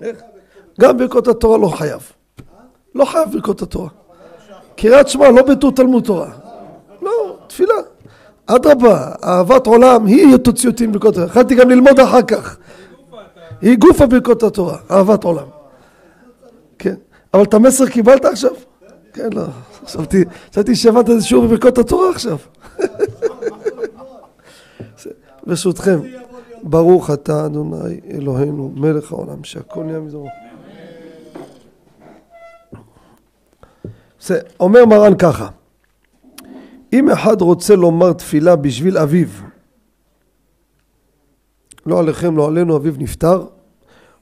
איך? גם ברכות התורה לא חייב. לא חייב ברכות התורה. קריאת שמע לא בתור תלמוד תורה. לא, תפילה. אדרבה, אהבת עולם היא תוציא אותי מברכות התורה. יכלתי גם ללמוד אחר כך. היא גופה ברכות התורה, אהבת עולם. כן. אבל את המסר קיבלת עכשיו? כן, לא. חשבתי שהבנת איזה שיעור בברכות התורה עכשיו. ברשותכם, ברוך אתה אדוני אלוהינו מלך העולם שהכל נהיה מזרעו. אומר מרן ככה, אם אחד רוצה לומר תפילה בשביל אביו, לא עליכם, לא עלינו, אביו נפטר,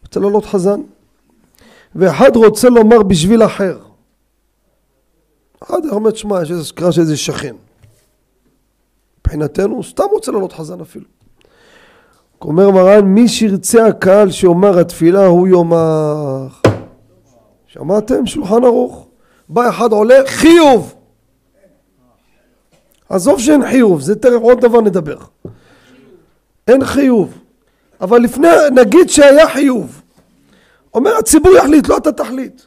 רוצה לעלות חזן, ואחד רוצה לומר בשביל אחר. אחד אומר, שמע, יש איזה שכן. מבחינתנו, סתם רוצה לעלות חזן אפילו. אומר מרן, מי שירצה הקהל שיאמר התפילה הוא יאמר. שמעתם? שולחן ערוך. בא אחד עולה, חיוב. עזוב שאין חיוב, זה תכף עוד דבר נדבר. אין חיוב. אבל לפני, נגיד שהיה חיוב. אומר הציבור יחליט, לא אתה תחליט.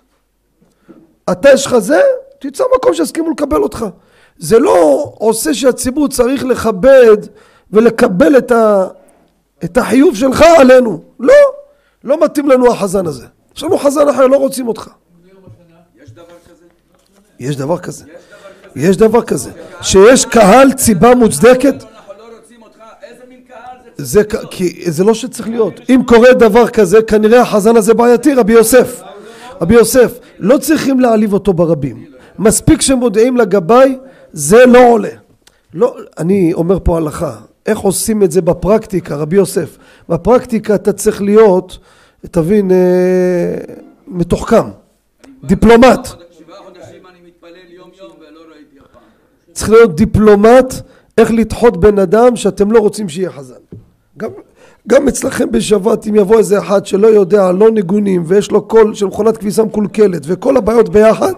אתה יש לך זה, תמצא מקום שיסכימו לקבל אותך. זה לא עושה שהציבור צריך לכבד ולקבל את, ה, את החיוב שלך עלינו. לא, לא מתאים לנו החזן הזה. יש לנו חזן אחר, לא רוצים אותך. יש דבר כזה. יש דבר כזה. שיש קהל ציבה מוצדקת זה, כי זה לא שצריך להיות. אם קורה דבר כזה, כנראה החזן הזה בעייתי, רבי יוסף. רבי יוסף, לא צריכים להעליב אותו ברבים. מספיק שמודיעים לגבאי, זה לא עולה. לא, אני אומר פה הלכה, איך עושים את זה בפרקטיקה, רבי יוסף? בפרקטיקה אתה צריך להיות, תבין, אה, מתוחכם, דיפלומט. צריך להיות דיפלומט איך לדחות בן אדם שאתם לא רוצים שיהיה חזן. גם, גם אצלכם בשבת אם יבוא איזה אחד שלא יודע לא ניגונים ויש לו קול של מכונת כביסה מקולקלת וכל הבעיות ביחד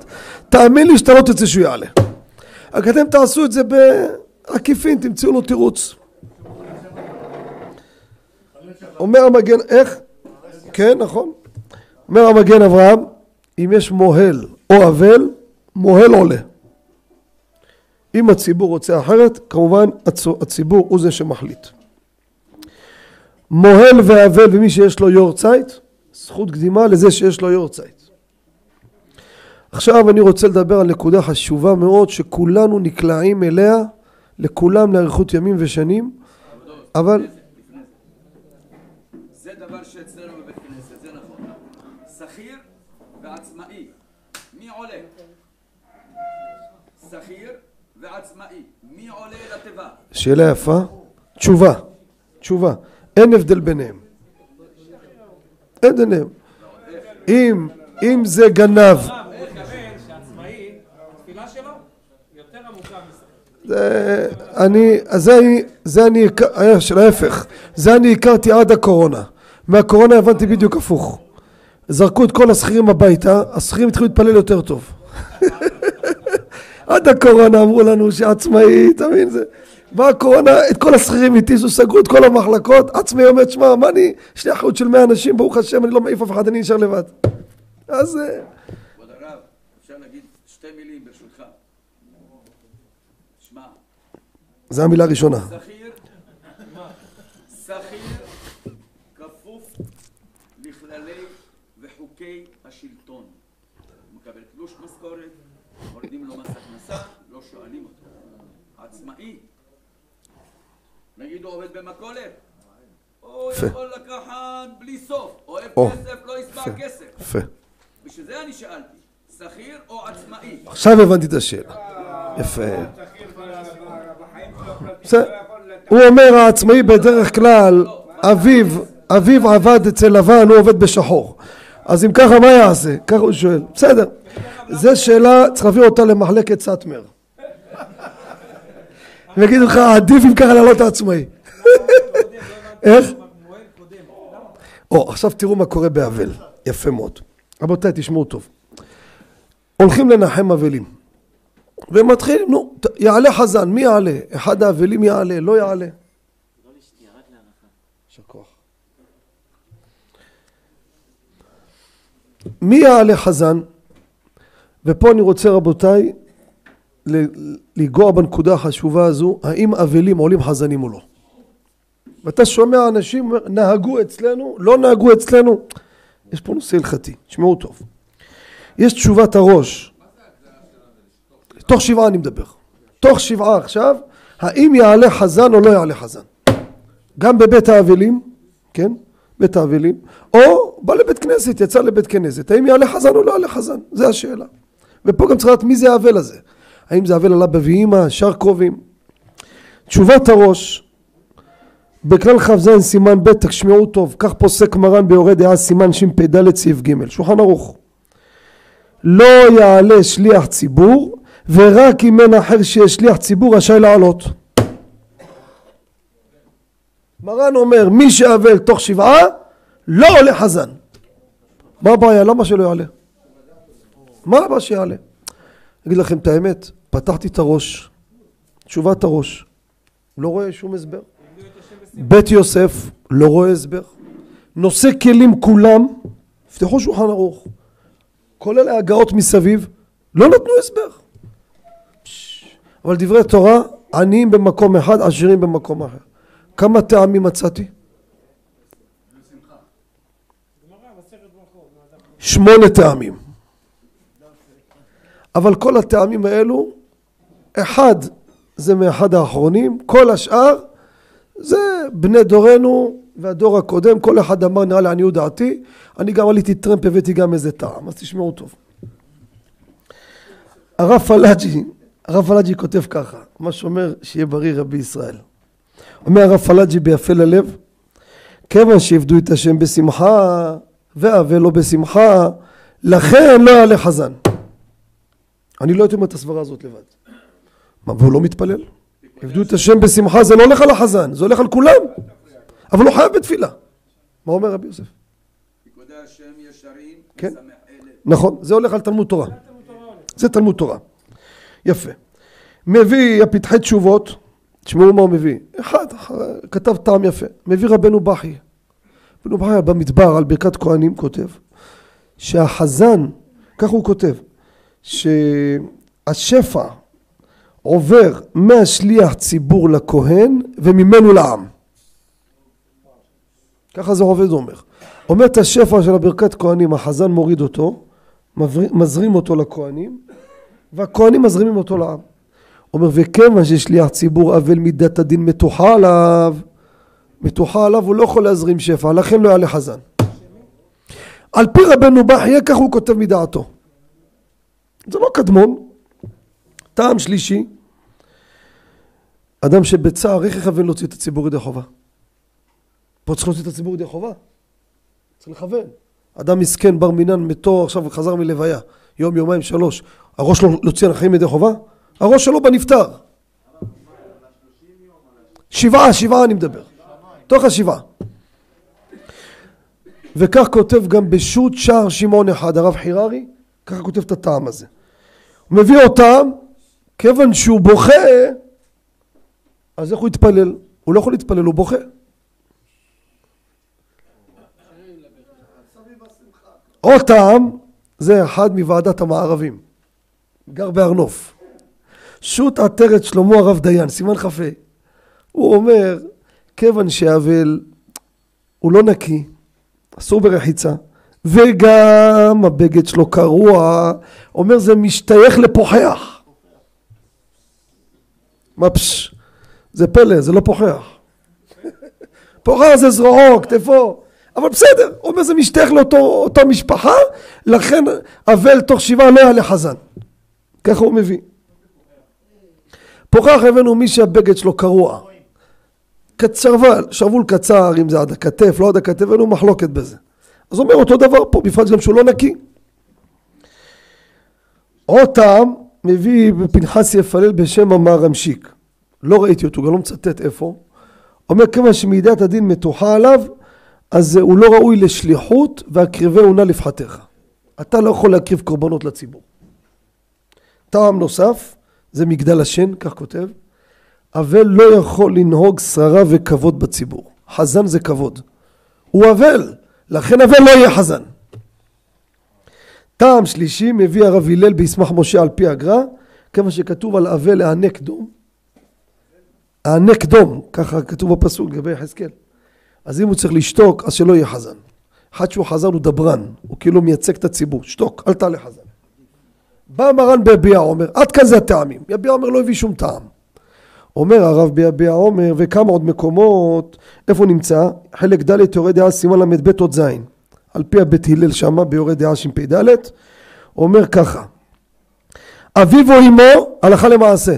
תאמין לי שאתה לא תצא שהוא יעלה רק אתם תעשו את זה בעקיפין תמצאו לו תירוץ אומר המגן איך? כן נכון אומר המגן אברהם אם יש מוהל או אבל מוהל עולה אם הציבור רוצה אחרת כמובן הציבור הוא זה שמחליט מוהל ואבל ומי שיש לו יורצייט, זכות קדימה לזה שיש לו יורצייט. עכשיו אני רוצה לדבר על נקודה חשובה מאוד שכולנו נקלעים אליה, לכולם לאריכות ימים ושנים, אבל... זה דבר שאצלנו בבית כנסת, זה נכון. שכיר ועצמאי, מי עולה? שכיר ועצמאי, מי עולה לתיבה? שאלה יפה. תשובה, תשובה. אין הבדל ביניהם. אין ביניהם. אם, אם זה גנב זה אני, זה אני, זה אני, של ההפך, זה אני הכרתי עד הקורונה. מהקורונה הבנתי בדיוק הפוך. זרקו את כל השכירים הביתה, השכירים התחילו להתפלל יותר טוב. עד הקורונה אמרו לנו שעצמאי, אתה מבין? זה... באה הקורונה, את כל השכירים הטיסו, סגרו את כל המחלקות, עצמי אומר, שמע, מה אני, יש לי אחריות של מאה אנשים, ברוך השם, אני לא מעיף אף אחד, אני נשאר לבד. אז... אה, כבוד הרב, אפשר להגיד שתי מילים ברשותך. שמע. זו המילה הראשונה. שכיר, שכיר כפוף לכללי וחוקי השלטון. הוא מקבל תלוש משכורת, מורידים לו מס הכנסה, לא שואלים אותו. עצמאי נגיד הוא עובד במכולת, הוא יכול לקחת בלי סוף, אוהב כסף, לא ישבע כסף. יפה. בשביל זה אני שאלתי, שכיר או עצמאי? עכשיו הבנתי את השאלה. יפה. הוא אומר העצמאי בדרך כלל, אביו, אביו עבד אצל לבן, הוא עובד בשחור. אז אם ככה מה יעשה? ככה הוא שואל. בסדר. זו שאלה, צריך להביא אותה למחלקת סאטמר. ויגידו לך עדיף אם ככה לעלות העצמאי. איך? או, עכשיו תראו מה קורה באבל, יפה מאוד. רבותיי, תשמעו טוב. הולכים לנחם אבלים. ומתחילים, נו, יעלה חזן, מי יעלה? אחד האבלים יעלה, לא יעלה. מי יעלה חזן? ופה אני רוצה רבותיי לנגוע בנקודה החשובה הזו, האם אבלים עולים חזנים או לא. ואתה שומע אנשים נהגו אצלנו, לא נהגו אצלנו, יש פה נושא הלכתי, תשמעו טוב. יש תשובת הראש, תוך שבעה אני מדבר, תוך שבעה עכשיו, האם יעלה חזן או לא יעלה חזן. גם בבית האבלים, כן, בית האבלים, או בא לבית כנסת, יצא לבית כנסת, האם יעלה חזן או לא יעלה חזן, זה השאלה. ופה גם צריך לדעת מי זה האבל הזה, האם זה אבל על אבא ואמא, שאר קרובים. תשובת הראש, בכלל כ"ז סימן ב' תשמעו טוב, כך פוסק מרן ביורה דעה סימן שפ"ד סעיף ג', שולחן ערוך. לא יעלה שליח ציבור ורק אם אין אחר שיש שליח ציבור רשאי לעלות. מרן אומר מי שאבל תוך שבעה לא עולה חזן. מה הבעיה? למה שלא יעלה? מה הבעיה שיעלה? אגיד לכם את האמת, פתחתי את הראש, תשובת הראש, לא רואה שום הסבר. בית יוסף, לא רואה הסבר. נושא כלים כולם, פתחו שולחן ערוך. כולל ההגאות מסביב, לא נתנו הסבר. אבל דברי תורה, עניים במקום אחד, עשירים במקום אחר. כמה טעמים מצאתי? שמונה טעמים. אבל כל הטעמים האלו, אחד זה מאחד האחרונים, כל השאר זה בני דורנו והדור הקודם, כל אחד אמר נראה לעניות דעתי, אני גם עליתי טרמפ, הבאתי גם איזה טעם, אז תשמעו טוב. הרב פלאג'י, הרב פלאג'י כותב ככה, מה שאומר שיהיה בריא רבי ישראל. אומר הרב פלאג'י ביפה ללב, כיוון שעבדו את השם בשמחה ואבל לא בשמחה, לכן לא יעלה חזן. אני לא הייתי אומר את הסברה הזאת לבד. מה, והוא לא מתפלל? עבדו את השם בשמחה, זה לא הולך על החזן, זה הולך על כולם. אבל הוא חייב בתפילה. מה אומר רבי יוסף? כן. נכון, זה הולך על תלמוד תורה. זה תלמוד תורה. יפה. מביא הפתחי תשובות, תשמעו מה הוא מביא. אחד, כתב טעם יפה. מביא רבנו בכי. רבנו בכי במדבר על ברכת כהנים כותב שהחזן, כך הוא כותב, שהשפע עובר מהשליח ציבור לכהן וממנו לעם. ככה זה עובד אומר. אומר את השפע של הברכת כהנים, החזן מוריד אותו, מזרים אותו לכהנים, והכהנים מזרימים אותו לעם. אומר וכיוון ששליח ציבור אבל מידת הדין מתוחה עליו, מתוחה עליו הוא לא יכול להזרים שפע, לכן לא יעלה חזן. על פי רבנו בחייה כך הוא כותב מדעתו. זה לא קדמון. טעם שלישי, אדם שבצער, איך יכוון להוציא את הציבור ידי חובה? פה צריך להוציא את הציבור ידי חובה. צריך לכוון. אדם מסכן, בר מינן, מתו, עכשיו חזר מלוויה, יום, יומיים, שלוש. הראש שלו להוציא הנחיים ידי חובה? הראש שלו בנפטר. שבעה, שבעה אני מדבר. תוך השבעה. וכך כותב גם בשו"ת שער שמעון אחד, הרב חיררי, ככה כותב את הטעם הזה. מביא אותם, כיוון שהוא בוכה, אז איך הוא יתפלל? הוא לא יכול להתפלל, הוא בוכה. טעם, זה אחד מוועדת המערבים, גר בהר נוף. שו"ת עטרת שלמה הרב דיין, סימן כ"ה. הוא אומר, כיוון שאבל הוא לא נקי, אסור ברחיצה, וגם הבגד שלו קרוע, אומר זה משתייך לפוחח. מה פש? זה פלא, זה לא פוחח. פוחח זה זרועו, כתפו, אבל בסדר, הוא אומר זה משתייך לאותה משפחה, לכן אבל תוך שבעה לא יעלה חזן. ככה הוא מביא. פוחח הבאנו מי שהבגד שלו קרוע. שרוול, שרוול קצר, אם זה עד הכתף, לא עד הכתף, אין לו מחלוקת בזה. אז אומר אותו דבר פה, בפרט גם שהוא לא נקי. עוד טעם מביא בפנחס יפלל בשם המהרמשיק. לא ראיתי אותו, גם לא מצטט איפה. אומר כיוון שמידת הדין מתוחה עליו, אז הוא לא ראוי לשליחות והקריבהו נא לפחתך. אתה לא יכול להקריב קורבנות לציבור. טעם נוסף, זה מגדל השן, כך כותב, אבל לא יכול לנהוג שררה וכבוד בציבור. חזן זה כבוד. הוא אבל, לכן אבל לא יהיה חזן. טעם שלישי מביא הרב הלל בישמח משה על פי הגר"א, כיוון שכתוב על אבל הענק דום. הענק דום, ככה כתוב בפסוק לגבי יחזקאל. אז אם הוא צריך לשתוק, אז שלא יהיה חזן. אחד שהוא חזן הוא דברן, הוא כאילו מייצג את הציבור, שתוק, אל תעלה חזן. בא מרן ביביע עומר, עד כאן זה הטעמים. יביע עומר לא הביא שום טעם. אומר הרב ביביע עומר, וכמה עוד מקומות, איפה נמצא? חלק ד' יורד דעה סימן ל"ב עוד ז', על פי הבית הלל שמה ביורד דעה שפ"ד, אומר ככה, אביו או אמו, הלכה למעשה,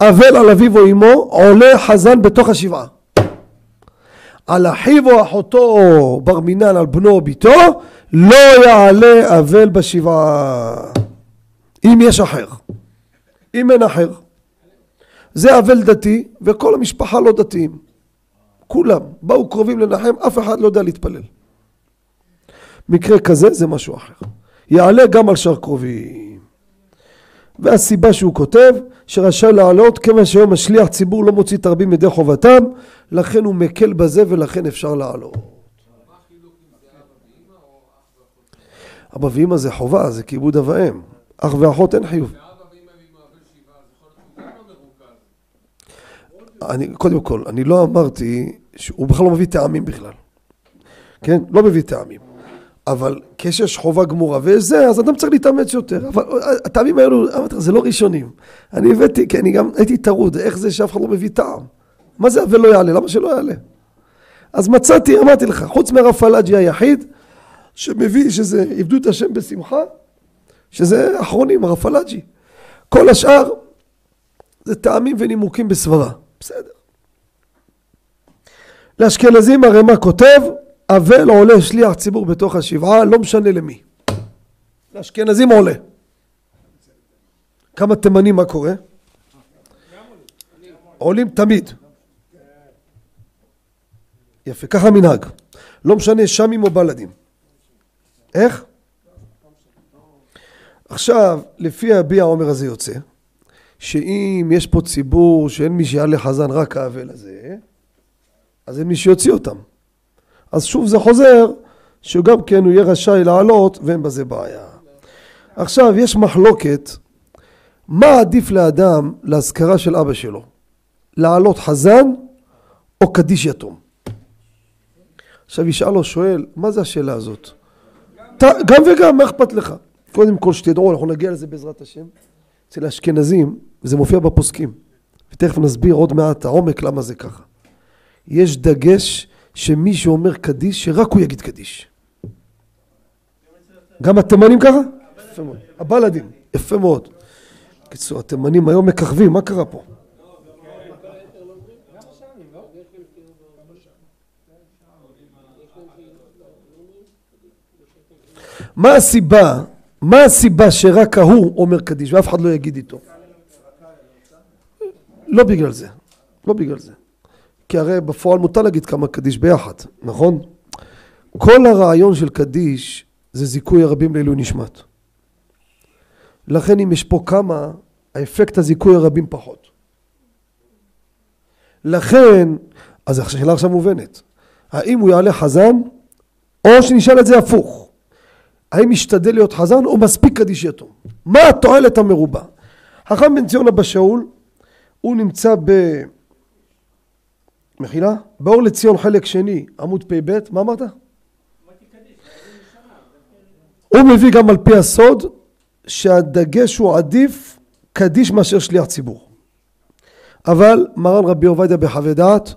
אבל על אביו או אמו, עולה חזן בתוך השבעה. על אחיו או אחותו בר מינן על בנו או ביתו, לא יעלה אבל בשבעה. אם יש אחר. אם אין אחר. זה אבל דתי, וכל המשפחה לא דתיים. כולם באו קרובים לנחם, אף אחד לא יודע להתפלל. מקרה כזה זה משהו אחר. יעלה גם על שאר קרובים. והסיבה שהוא כותב, שרשאי לעלות כיוון שהיום השליח ציבור לא מוציא את הרבים ידי חובתם, לכן הוא מקל בזה ולכן אפשר לעלות. אבא ואמא זה חובה, זה כיבוד אב ואם. אח ואחות אין חיוב. אני, קודם כל, אני לא אמרתי שהוא בכלל לא מביא טעמים בכלל. כן? לא מביא טעמים. אבל כשיש חובה גמורה וזה, אז אדם צריך להתאמץ יותר. אבל הטעמים האלו, אמרתי זה לא ראשונים. אני הבאתי, כי אני גם הייתי טרוד, איך זה שאף אחד לא מביא טעם? מה זה אבל לא יעלה? למה שלא יעלה? אז מצאתי, אמרתי לך, חוץ מהרב פלאג'י היחיד, שמביא שזה עבדו את השם בשמחה, שזה אחרונים, הרב פלאג'י. כל השאר זה טעמים ונימוקים בסברה. בסדר. לאשכנזים הרמ"א כותב, אבל עולה שליח ציבור בתוך השבעה, לא משנה למי. לאשכנזים עולה. כמה תימנים מה קורה? עולים תמיד. יפה, ככה מנהג. לא משנה שמים או בלדים. איך? עכשיו, לפי הביע העומר הזה יוצא, שאם יש פה ציבור שאין מי שיעלה חזן רק האבל הזה, אז אין מי שיוציא אותם. אז שוב זה חוזר שגם כן הוא יהיה רשאי לעלות ואין בזה בעיה. עכשיו יש מחלוקת מה עדיף לאדם להשכרה של אבא שלו? לעלות חזן או קדיש יתום? עכשיו ישאל לו שואל מה זה השאלה הזאת? גם וגם מה אכפת לך? קודם כל שתדעו אנחנו נגיע לזה בעזרת השם אצל האשכנזים וזה מופיע בפוסקים ותכף נסביר עוד מעט העומק למה זה ככה יש דגש שמי שאומר קדיש, שרק הוא יגיד קדיש. גם התימנים ככה? יפה מאוד. הבלדים, יפה מאוד. בקיצור, התימנים היום מככבים, מה קרה פה? מה הסיבה, מה הסיבה שרק ההוא אומר קדיש ואף אחד לא יגיד איתו? לא בגלל זה, לא בגלל זה. כי הרי בפועל מותר להגיד כמה קדיש ביחד, נכון? כל הרעיון של קדיש זה זיכוי הרבים לעילוי נשמת. לכן אם יש פה כמה, האפקט הזיכוי הרבים פחות. לכן, אז השאלה עכשיו מובנת. האם הוא יעלה חזן, או שנשאל את זה הפוך. האם ישתדל להיות חזן, או מספיק קדיש יתום? מה התועלת המרובה? חכם בן ציון אבא שאול, הוא נמצא ב... מחילה? באור לציון חלק שני, עמוד פ"ב, מה אמרת? הוא מביא גם על פי הסוד שהדגש הוא עדיף קדיש מאשר שליח ציבור. אבל מרן רבי עובדיה בחווה דעת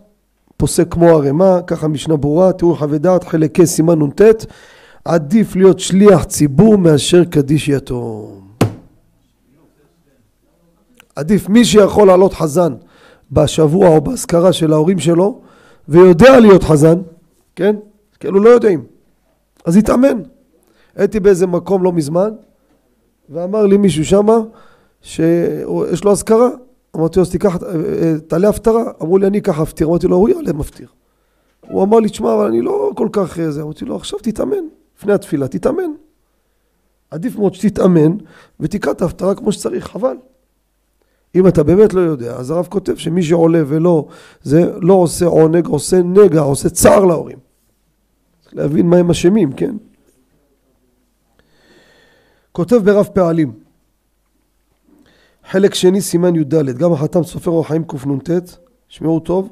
פוסק כמו ערימה, ככה משנה ברורה, תיאור חווה דעת חלק ה' סימן נ"ט עדיף להיות שליח ציבור מאשר קדיש יתום. עדיף מי שיכול לעלות חזן בשבוע או באזכרה של ההורים שלו ויודע להיות חזן, כן? כאילו לא יודעים. אז התאמן. הייתי באיזה מקום לא מזמן ואמר לי מישהו שמה שיש לו אזכרה. אמרתי לו אז תיקח, תעלה הפטרה. אמרו לי אני אקח הפטיר. אמרתי לו הוא יעלה מפטיר. הוא אמר לי תשמע אבל אני לא כל כך זה. אמרתי לו עכשיו תתאמן. לפני התפילה תתאמן. עדיף מאוד שתתאמן ותקרא את ההפטרה כמו שצריך, חבל. אם אתה באמת לא יודע, אז הרב כותב שמי שעולה ולא, זה לא עושה עונג, עושה נגע, עושה צער להורים. צריך להבין מה הם אשמים, כן? כותב ברב פעלים, חלק שני סימן י"ד, גם החתם סופר אורח חיים קנ"ט, שמעו טוב.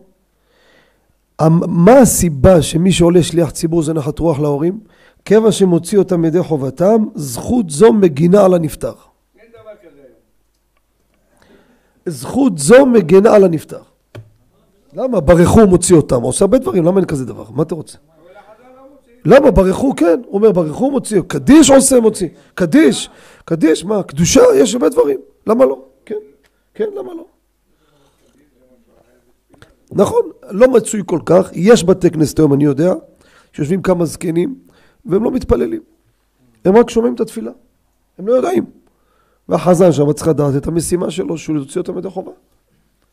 מה הסיבה שמי שעולה שליח ציבור זה נחת רוח להורים? כיוון שמוציא אותם ידי חובתם, זכות זו מגינה על הנפטר. אין דבר כזה היום. זכות זו מגינה על הנפטר. למה? ברכו מוציא אותם, עושה הרבה דברים, למה אין כזה דבר? מה אתה רוצה? אבל החז"ל לא מוציא. למה? ברכו כן, הוא אומר ברכו מוציא, קדיש עושה מוציא, קדיש, קדיש, מה, קדושה, יש הרבה דברים, למה לא? כן, כן, למה לא? נכון, לא מצוי כל כך, יש בתי כנסת היום, אני יודע, שיושבים כמה זקנים, והם לא מתפללים. הם רק שומעים את התפילה, הם לא יודעים. והחזן שם צריך לדעת את המשימה שלו, שהוא יוציא אותם ידי חובה.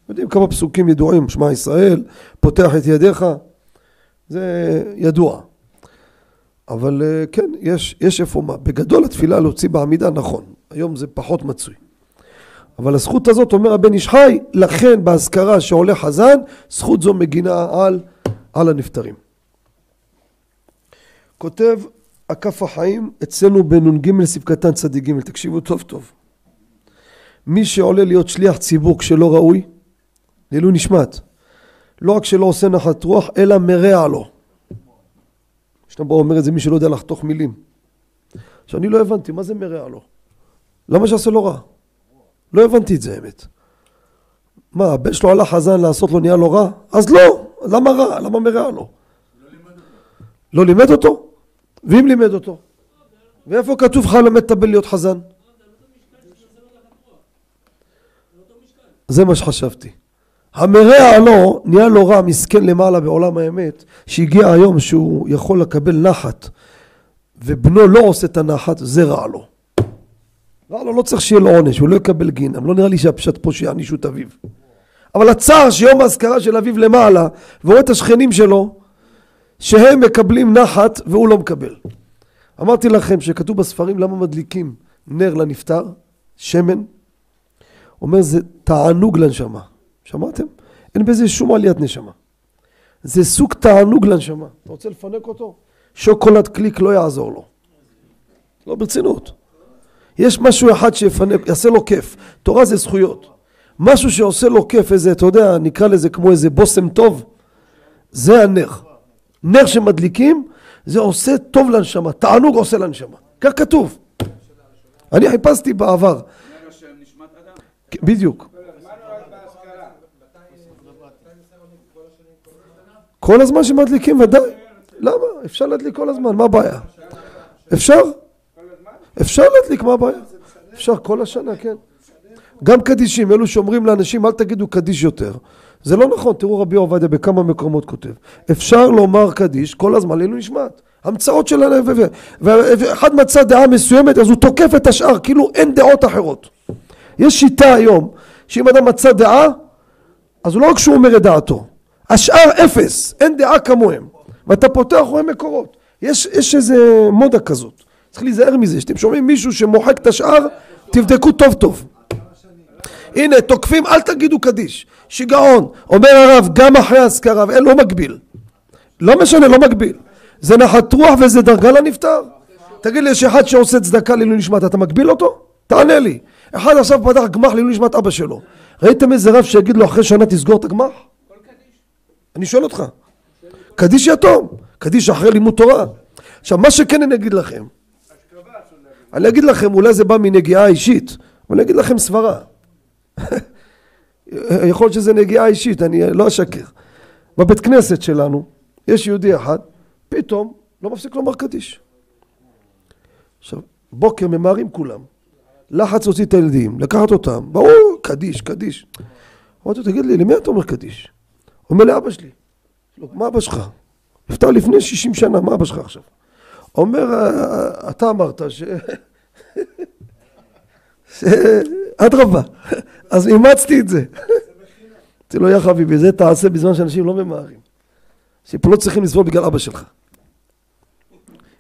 יודעים כמה פסוקים ידועים, שמע ישראל, פותח את ידיך, זה ידוע. אבל אה, כן, יש, יש איפה מה. בגדול התפילה להוציא בעמידה, נכון. היום זה פחות מצוי. אבל הזכות הזאת, אומר הבן איש חי, לכן באזכרה שעולה חזן, זכות זו מגינה על, על הנפטרים. כותב הכף החיים אצלנו בנ"ג סעיף קטן צדיק ג', תקשיבו טוב טוב. מי שעולה להיות שליח ציבור כשלא ראוי, לעילוי נשמת, לא רק שלא עושה נחת רוח, אלא מרע לו. ישנו בו אומר את זה מי שלא יודע לחתוך מילים. עכשיו אני לא הבנתי, מה זה מרע לו? למה שעשה לו רע? לא הבנתי את זה האמת. מה, הבן שלו הלך חזן לעשות לו נהיה לו רע? אז לא, למה רע? למה מרע לו? לא לימד אותו? ואם לימד אותו? ואיפה כתוב לך ללמד את הבן להיות חזן? זה מה שחשבתי. המרע לו, נהיה לו רע מסכן למעלה בעולם האמת, שהגיע היום שהוא יכול לקבל נחת, ובנו לא עושה את הנחת, זה רע לו. רע לו, לא צריך שיהיה לו עונש, הוא לא יקבל גינם, לא נראה לי שהפשט פה שיענישו את אביו. אבל הצער שיום האזכרה של אביו למעלה, ורואה את השכנים שלו, שהם מקבלים נחת והוא לא מקבל. אמרתי לכם שכתוב בספרים למה מדליקים נר לנפטר, שמן, אומר זה תענוג לנשמה. שמעתם? אין בזה שום עליית נשמה. זה סוג תענוג לנשמה. אתה רוצה לפנק אותו? שוקולד קליק לא יעזור לו. לא ברצינות. יש משהו אחד שיפנק, יעשה לו כיף. תורה זה זכויות. משהו שעושה לו כיף, איזה, אתה יודע, נקרא לזה כמו איזה בושם טוב, זה הנר. נר שמדליקים, זה עושה טוב לנשמה, תענוג עושה לנשמה. כך כתוב. אני חיפשתי בעבר. נר השם נשמת אדם. בדיוק. כל הזמן שמדליקים ודאי. למה? אפשר להדליק כל הזמן, מה הבעיה? אפשר? אפשר להדליק, מה הבעיה? אפשר כל השנה, כן. גם קדישים, אלו שאומרים לאנשים אל תגידו קדיש יותר. זה לא נכון, תראו רבי עובדיה בכמה מקומות כותב. אפשר לומר קדיש כל הזמן לעילוי נשמת. המצאות של. ואחד מצא דעה מסוימת אז הוא תוקף את השאר, כאילו אין דעות אחרות. יש שיטה היום, שאם אדם מצא דעה, אז הוא לא רק שהוא אומר את דעתו, השאר אפס, אין דעה כמוהם. ואתה פותח רואה מקורות. יש, יש איזה מודה כזאת. צריך להיזהר מזה, שאתם שומעים מישהו שמוחק את השאר, תבדקו טוב טוב. הנה, תוקפים, אל תגידו קדיש. שיגעון. אומר הרב, גם אחרי האזכרה, ואין לא מגביל. לא משנה, לא מגביל. זה נחת רוח וזה דרגה לנפטר. תגיד לי, יש אחד שעושה צדקה לעילוי נשמת, אתה מגביל אותו? תענה לי. אחד עכשיו פתח גמח לעילוי נשמת אבא שלו. ראיתם איזה רב שיגיד לו אחרי שנה תסגור את הגמח? אני שואל אותך. קדיש יתום, קדיש אחרי לימוד תורה. עכשיו, מה שכן אני אגיד לכם, אני אגיד לכם, אולי זה בא מנגיעה אישית, אבל אני אגיד לכם סברה. יכול להיות שזה נגיעה אישית, אני לא אשקר. בבית כנסת שלנו, יש יהודי אחד, פתאום לא מפסיק לומר קדיש. עכשיו, בוקר ממהרים כולם. לחץ להוציא את הילדים, לקחת אותם, ברור, קדיש, קדיש. אמרתי לו, תגיד לי, למי אתה אומר קדיש? הוא אומר לאבא שלי. מה אבא שלך? נפטר לפני 60 שנה, מה אבא שלך עכשיו? אומר, אתה אמרת. ש... אדרבה, אז אימצתי את זה. אמרתי לו, יא חביבי, זה תעשה בזמן שאנשים לא ממהרים. שפה לא צריכים לסבול בגלל אבא שלך.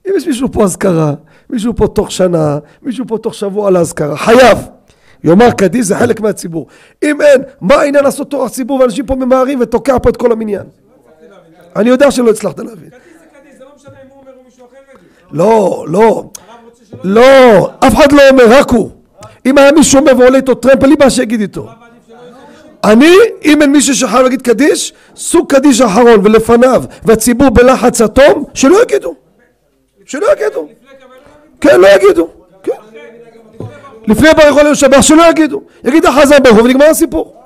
אם יש מישהו פה אזכרה, מישהו פה תוך שנה, מישהו פה תוך שבוע לאזכרה, חייב. יאמר קדיש זה חלק מהציבור. אם אין, מה העניין לעשות תורך ציבור ואנשים פה ממהרים ותוקע פה את כל המניין? אני יודע שלא הצלחת להבין. לא. לא, לא. לא, אף אחד לא אומר, רק הוא. אם היה מישהו אומר ועולה איתו טרמפ, אין לי בעיה שיגיד איתו. אני, אם אין מישהו שחייב להגיד קדיש, סוג קדיש אחרון ולפניו, והציבור בלחץ אטום, שלא יגידו. שלא יגידו. כן, לא יגידו. כן. לפני בר יכול לשבח, שלא יגידו. יגיד החזר ברוך הוא ונגמר הסיפור.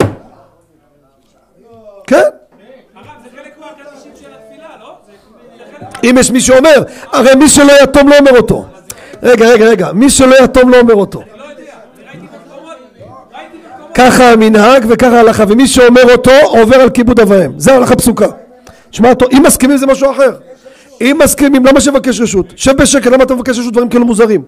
כן? אם יש מי שאומר, הרי מי שלא יתום לא אומר אותו. רגע, רגע, רגע, מי שלא יתום לא אומר אותו. ככה המנהג וככה ההלכה, ומי שאומר אותו עובר על כיבוד אב ואם. זה ההלכה פסוקה. שמע אותו, אם מסכימים זה משהו אחר. אם מסכימים, למה שבקש רשות? שב בשקט, למה אתה מבקש רשות דברים כאלו מוזרים?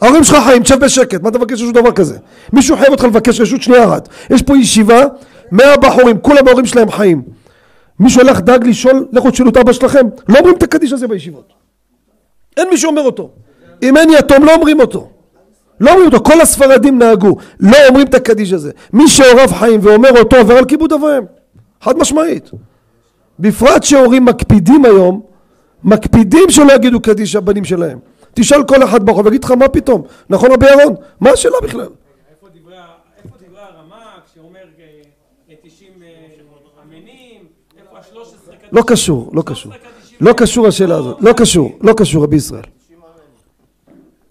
ההורים שלך חיים, שב בשקט, מה אתה מבקש רשות דבר כזה? מישהו חייב אותך לבקש רשות שנייה אחת. יש פה ישיבה, מאה בחורים, כולם ההורים שלהם חיים. מישהו הלך דאג לשאול, לכו תשאלו את אבא שלכם, לא אומרים את הקדיש הזה בישיבות. אין מי שאומר אותו. אם אין יתום לא אומרים אותו. לא אומרים אותו, כל הספרדים נהגו, לא אומרים את הקדיש הזה. מי שהוריו חיים ואומר אותו עובר על כיבוד אב ואם. חד משמעית. בפרט שהורים מקפידים היום, מקפידים שלא יגידו קדיש הבנים שלהם. תשאל כל אחד ברחוב, יגיד לך מה פתאום, נכון רבי אהרון? מה השאלה בכלל? איפה דברי ה- איפה דברי הרמ"ק שאומר אה, 90 אה, אמינים, איפה ה-13 קדישים? לא קשור, לא קשור. 13 קדישים. לא קשור השאלה הזאת, לא קשור, לא קשור רבי ישראל.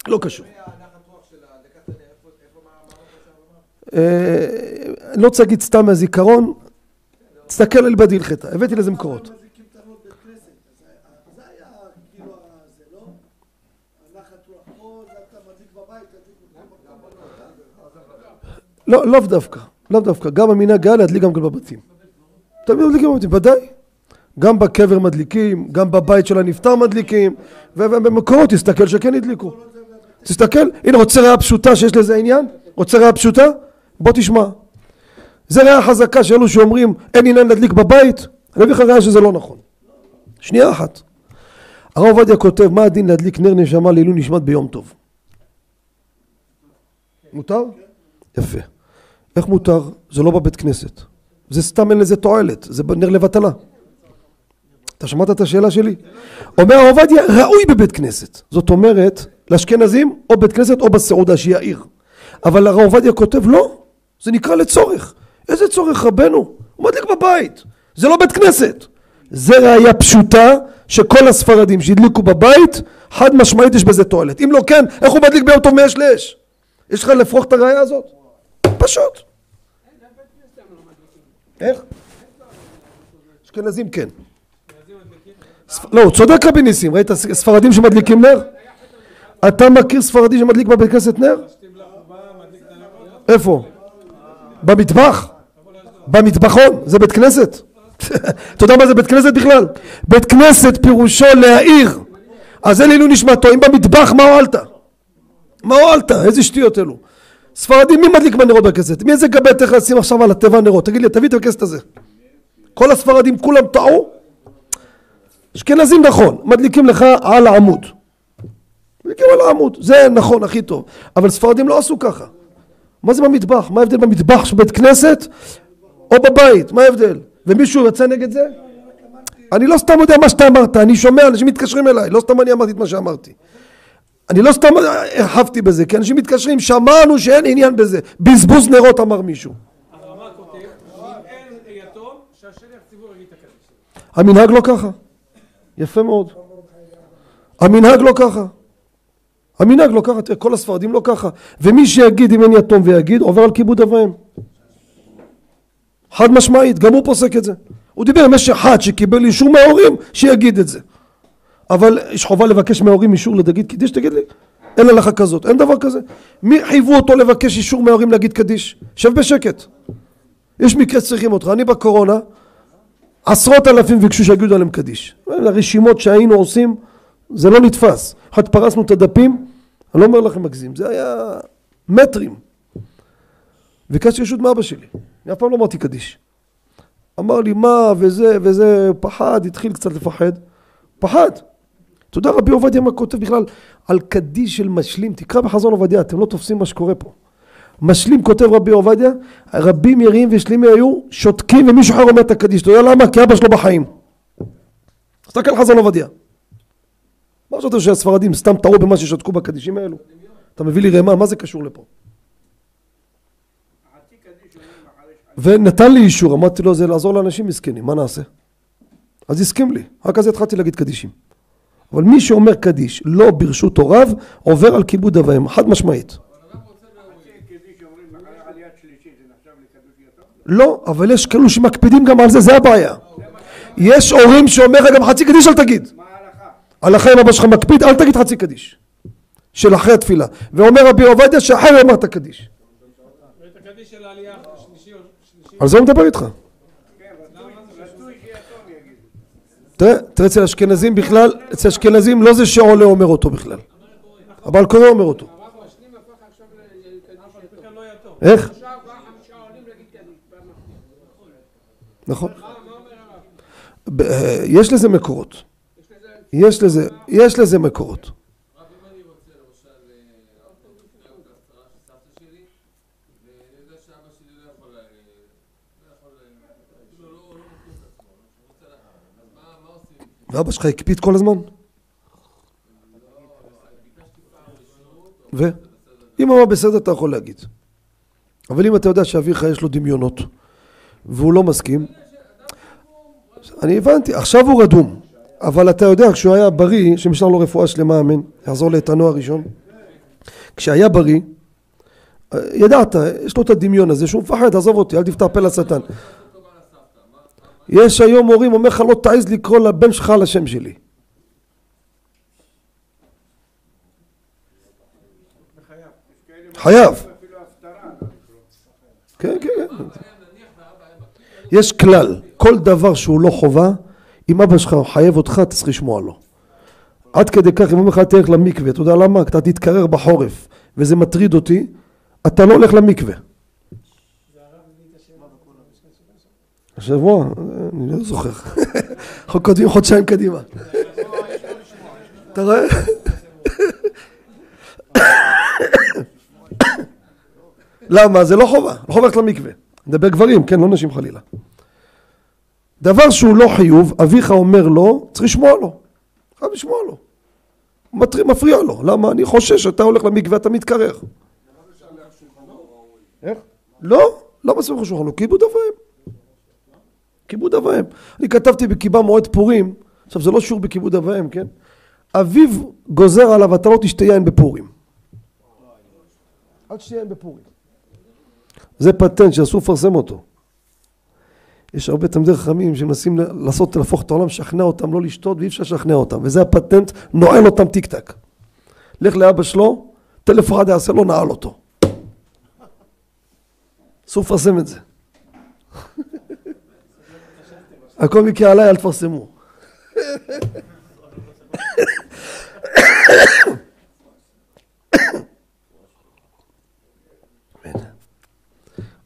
לא קשור. אה, אני לא רוצה להגיד סתם מהזיכרון, תסתכל על בדי הלכתה, הבאתי לזה מקורות. מזיקים את הנות בית כנסת. אז זה היה כאילו זה, לא? הנחת רוח פה, זה אתה מדליק בבית, תדליק בכל מקום. לא, לאו דווקא, לאו דווקא, גם המנהג היה להדליק גם כן בבתים. תמיד מדליקים בבתים, ודאי. גם בקבר מדליקים, גם בבית של הנפטר מדליקים, ובמקורות תסתכל שכן הדליקו. תסתכל, הנה רוצה ראיה פשוטה שיש לזה עניין? רוצה ראיה פשוטה? בוא תשמע. זה ראיה חזקה שאלו שאומרים אין עניין להדליק בבית, אני אביא לך ראיה שזה לא נכון. שנייה אחת. הרב עובדיה כותב מה הדין להדליק נר נשמה לעילוי נשמת ביום טוב. מותר? יפה. איך מותר? זה לא בבית כנסת. זה סתם אין לזה תועלת, זה נר לבטלה. אתה שמעת את השאלה שלי? אומר הרב עובדיה, ראוי בבית כנסת. זאת אומרת, לאשכנזים או בית כנסת או בסעודה שהיא העיר. אבל הרב עובדיה כותב, לא, זה נקרא לצורך. איזה צורך רבנו? הוא מדליק בבית. זה לא בית כנסת. זה ראייה פשוטה שכל הספרדים שהדליקו בבית, חד משמעית יש בזה תועלת. אם לא כן, איך הוא מדליק ביום טוב מאש לאש? יש לך לפרוח את הראייה הזאת? פשוט. איך? אשכנזים כן. לא, הוא צודק רבי ניסים, ראית ספרדים שמדליקים נר? אתה מכיר ספרדי שמדליק בבית כנסת נר? איפה? במטבח? במטבחון? זה בית כנסת? אתה יודע מה זה בית כנסת בכלל? בית כנסת פירושו להעיר אז זה לעילוי נשמתו, אם במטבח מה הועלת? מה הועלת? איזה שטויות אלו ספרדים מי מדליק בנרות בכנסת? מי איזה גבי תכף לשים עכשיו על התיבה נרות? תגיד לי תביא את הכסת הזה כל הספרדים כולם טעו אשכנזים נכון, מדליקים לך על העמוד. מדליקים על העמוד, זה נכון, הכי טוב. אבל ספרדים לא עשו ככה. מה זה במטבח? מה ההבדל במטבח של בית כנסת או בבית? מה ההבדל? ומישהו יצא נגד זה? אני לא סתם יודע מה שאתה אמרת, אני שומע, אנשים מתקשרים אליי, לא סתם אני אמרתי את מה שאמרתי. אני לא סתם הרחבתי בזה, כי אנשים מתקשרים, שמענו שאין עניין בזה. בזבוז נרות אמר מישהו. הרמ"ק כותב, אם אין יתום, שהשליח ציבור יגיד את הקדיש. המנהג לא ככה. יפה מאוד. המנהג לא ככה. המנהג לא ככה, תראה, כל הספרדים לא ככה. ומי שיגיד אם אין יתום ויגיד, עובר על כיבוד אב ואם. חד משמעית, גם הוא פוסק את זה. הוא דיבר עם יש אחד שקיבל אישור מההורים, שיגיד את זה. אבל יש חובה לבקש מההורים אישור להגיד קדיש, תגיד לי. אין הלכה כזאת, אין דבר כזה. מי חייבו אותו לבקש אישור מההורים להגיד קדיש? שב בשקט. יש מקרה שצריכים אותך. אני בקורונה, עשרות אלפים ביקשו שיגידו עליהם קדיש. הרשימות שהיינו עושים, זה לא נתפס. אחת פרסנו את הדפים, אני לא אומר לכם מגזים, זה היה מטרים. ביקשתי רשות מאבא שלי, אני אף פעם לא אמרתי קדיש. אמר לי מה וזה וזה, פחד, התחיל קצת לפחד. פחד. אתה יודע רבי עובדיה מה כותב בכלל על קדיש של משלים, תקרא בחזון עובדיה, אתם לא תופסים מה שקורה פה. משלים כותב רבי עובדיה, רבים יריים ושלימי היו שותקים ומישהו אחר אומר את הקדיש, אתה יודע למה? כי אבא שלו בחיים. תסתכל חזון עובדיה. מה חשבת שהספרדים סתם טעו במה ששתקו בקדישים האלו? אתה מביא לי רמה, מה זה קשור לפה? ונתן לי אישור, אמרתי לו זה לעזור לאנשים מסכנים, מה נעשה? אז הסכים לי, רק אז התחלתי להגיד קדישים. אבל מי שאומר קדיש לא ברשות הוריו, עובר על כיבוד אב ואם, חד משמעית. לא, אבל יש כאלו שמקפידים גם על זה, זה הבעיה. יש הורים שאומר לך גם חצי קדיש אל תגיד. הלכה אם אבא שלך מקפיד, אל תגיד חצי קדיש. של אחרי התפילה. ואומר רבי עובדיה שאחרי אמרת קדיש. על זה הוא מדבר איתך. תראה, תראה אצל אשכנזים בכלל, אצל אשכנזים לא זה שעולה אומר אותו בכלל. אבל קורא אומר אותו. איך? נכון. אה, יש לזה מקורות. יש לזה, יש לזה מקורות. רק אם אני רוצה למשל אה, להיות בהצהרה של סבתא שלי ואני יודע שאבא שלי לא יכול אה, לא יכול אה, כאילו לא לא מכיר את עצמו הוא רוצה לה- אז מה מה עושים? ואבא שלך הקפיד כל הזמן? ו? אם אמר בסדר אתה יכול להגיד. אבל אם אתה יודע שאביך יש לו דמיונות והוא לא מסכים, אני הבנתי, עכשיו הוא רדום. אבל אתה יודע, כשהוא היה בריא, שמשלח לו רפואה שלמה, אמן, יעזור לאיתנו הראשון. כשהיה בריא, ידעת, יש לו את הדמיון הזה שהוא מפחד, עזוב אותי, אל תפתח פה לשטן. יש היום הורים, אומר לך, לא תעז לקרוא לבן שלך על השם שלי. חייב. כן, כן, כן. יש כלל, כל דבר שהוא לא חובה, אם אבא שלך חייב אותך, אתה צריך לשמוע לו. עד כדי כך, אם אומר לך תלך למקווה, אתה יודע למה? אתה תתקרר בחורף, וזה מטריד אותי, אתה לא הולך למקווה. השבוע? אני לא זוכר. אנחנו כותבים חודשיים קדימה. אתה רואה? למה? זה לא חובה, לא חובה ללכת למקווה. נדבר גברים, כן, לא נשים חלילה. דבר שהוא לא חיוב, אביך אומר לו, צריך לשמוע לו. חייב לשמוע לו. מטר- מפריע לו. למה? אני חושש שאתה הולך למקווה, אתה מתקרר. איך? לא, לא מסביב לך שולחן, כיבוד אב ואם. כיבוד אב ואם. אני כתבתי בקיבה מועד פורים, עכשיו זה לא שיעור בכיבוד אב ואם, כן? אביו גוזר עליו, אתה לא תשתה יין בפורים. אל תשתה יין בפורים. זה פטנט שאסור לפרסם אותו. יש הרבה תלמידי חכמים שמנסים לעשות, להפוך את העולם, לשכנע אותם לא לשתות ואי אפשר לשכנע אותם וזה הפטנט, נועל אותם טיק טק. לך לאבא שלו, טלפון אחד יעשה לו, נעל אותו. אסור לפרסם את זה. הכל מקרה עליי, אל תפרסמו.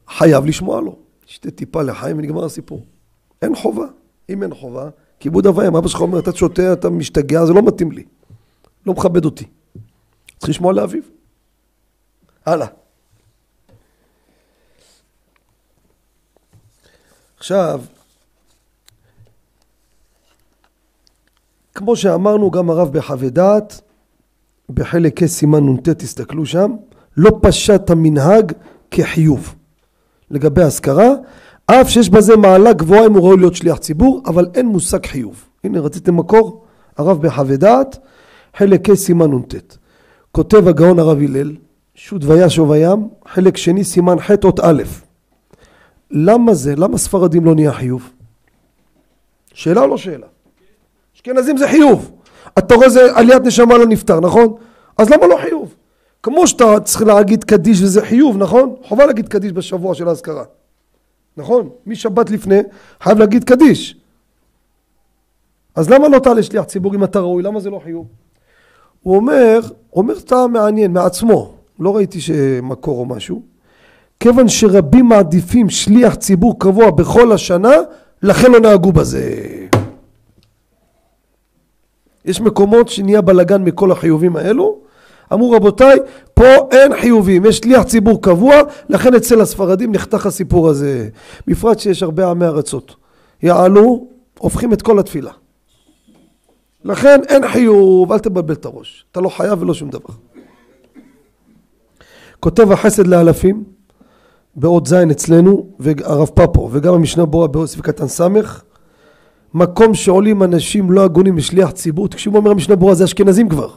חייב לשמוע לו. שתה טיפה לחיים ונגמר הסיפור. אין חובה. אם אין חובה, כיבוד אב ואם. אבא שלך אומר, אתה שותה, אתה משתגע, זה לא מתאים לי. לא מכבד אותי. צריך לשמוע לאביו. הלאה. עכשיו, כמו שאמרנו, גם הרב בחווה דעת, בחלק ה' סימן נ"ט, תסתכלו שם, לא פשט המנהג כחיוב. לגבי השכרה, אף שיש בזה מעלה גבוהה אם הוא ראוי להיות שליח ציבור, אבל אין מושג חיוב. הנה רציתם מקור? הרב בחווה דעת, חלק ה' סימן נ"ט. כותב הגאון הרב הלל, שו"ת וישוב הים, חלק שני סימן ח' אות א'. למה זה? למה ספרדים לא נהיה חיוב? שאלה או לא שאלה? אשכנזים זה חיוב. אתה רואה זה עליית נשמה לא נפטר, נכון? אז למה לא חיוב? כמו שאתה צריך להגיד קדיש וזה חיוב, נכון? חובה להגיד קדיש בשבוע של האזכרה. נכון? משבת לפני חייב להגיד קדיש. אז למה לא תעלה שליח ציבור אם אתה ראוי? למה זה לא חיוב? הוא אומר, אומר טעם מעניין מעצמו, לא ראיתי שמקור או משהו, כיוון שרבים מעדיפים שליח ציבור קבוע בכל השנה, לכן לא נהגו בזה. יש מקומות שנהיה בלגן מכל החיובים האלו, אמרו רבותיי, פה אין חיובים, יש שליח ציבור קבוע, לכן אצל הספרדים נחתך הסיפור הזה. בפרט שיש הרבה עמי ארצות. יעלו, הופכים את כל התפילה. לכן אין חיוב, אל תבלבל את הראש. אתה לא חייב ולא שום דבר. כותב החסד לאלפים, באות ז' אצלנו, והרב פפו, וגם המשנה ברורה באוסף קטן מקום שעולים אנשים לא הגונים לשליח ציבור, תקשיבו אומר המשנה ברורה זה אשכנזים כבר.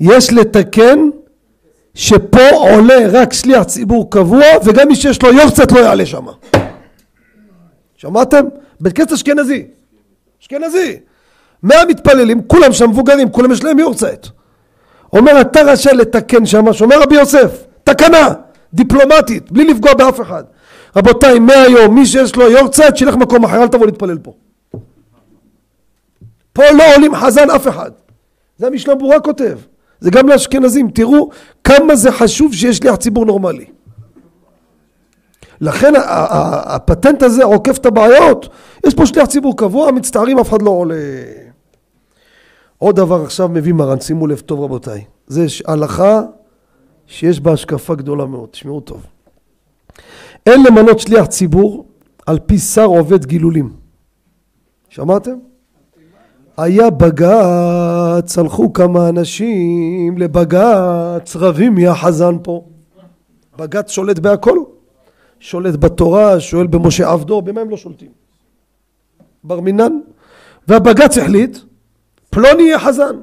יש לתקן שפה עולה רק שליח ציבור קבוע וגם מי שיש לו יורצת לא יעלה שם. שמעתם? בית כנסת אשכנזי. אשכנזי. מאה מתפללים, כולם שם מבוגרים, כולם יש להם יורצת. אומר אתה רשאי לתקן שם, שאומר רבי יוסף, תקנה, דיפלומטית, בלי לפגוע באף אחד. רבותיי, מהיום מי שיש לו יורצת, שילך מקום אחר, אל תבוא להתפלל פה. פה לא עולים חזן אף אחד. זה המשנה ברורה כותב. זה גם לאשכנזים, תראו כמה זה חשוב שיש שליח ציבור נורמלי. לכן הפטנט הזה עוקף את הבעיות, יש פה שליח ציבור קבוע, מצטערים אף אחד לא עולה. עוד דבר עכשיו מביא מרן, שימו לב טוב רבותיי, זה הלכה שיש בה השקפה גדולה מאוד, תשמעו טוב. אין למנות שליח ציבור על פי שר עובד גילולים. שמעתם? היה בג"ץ, הלכו כמה אנשים לבג"ץ, רבים מי החזן פה. בג"ץ שולט בהכל, שולט בתורה, שואל במשה עבדו, במה הם לא שולטים? בר מינן. והבג"ץ החליט, פלוני יהיה חזן.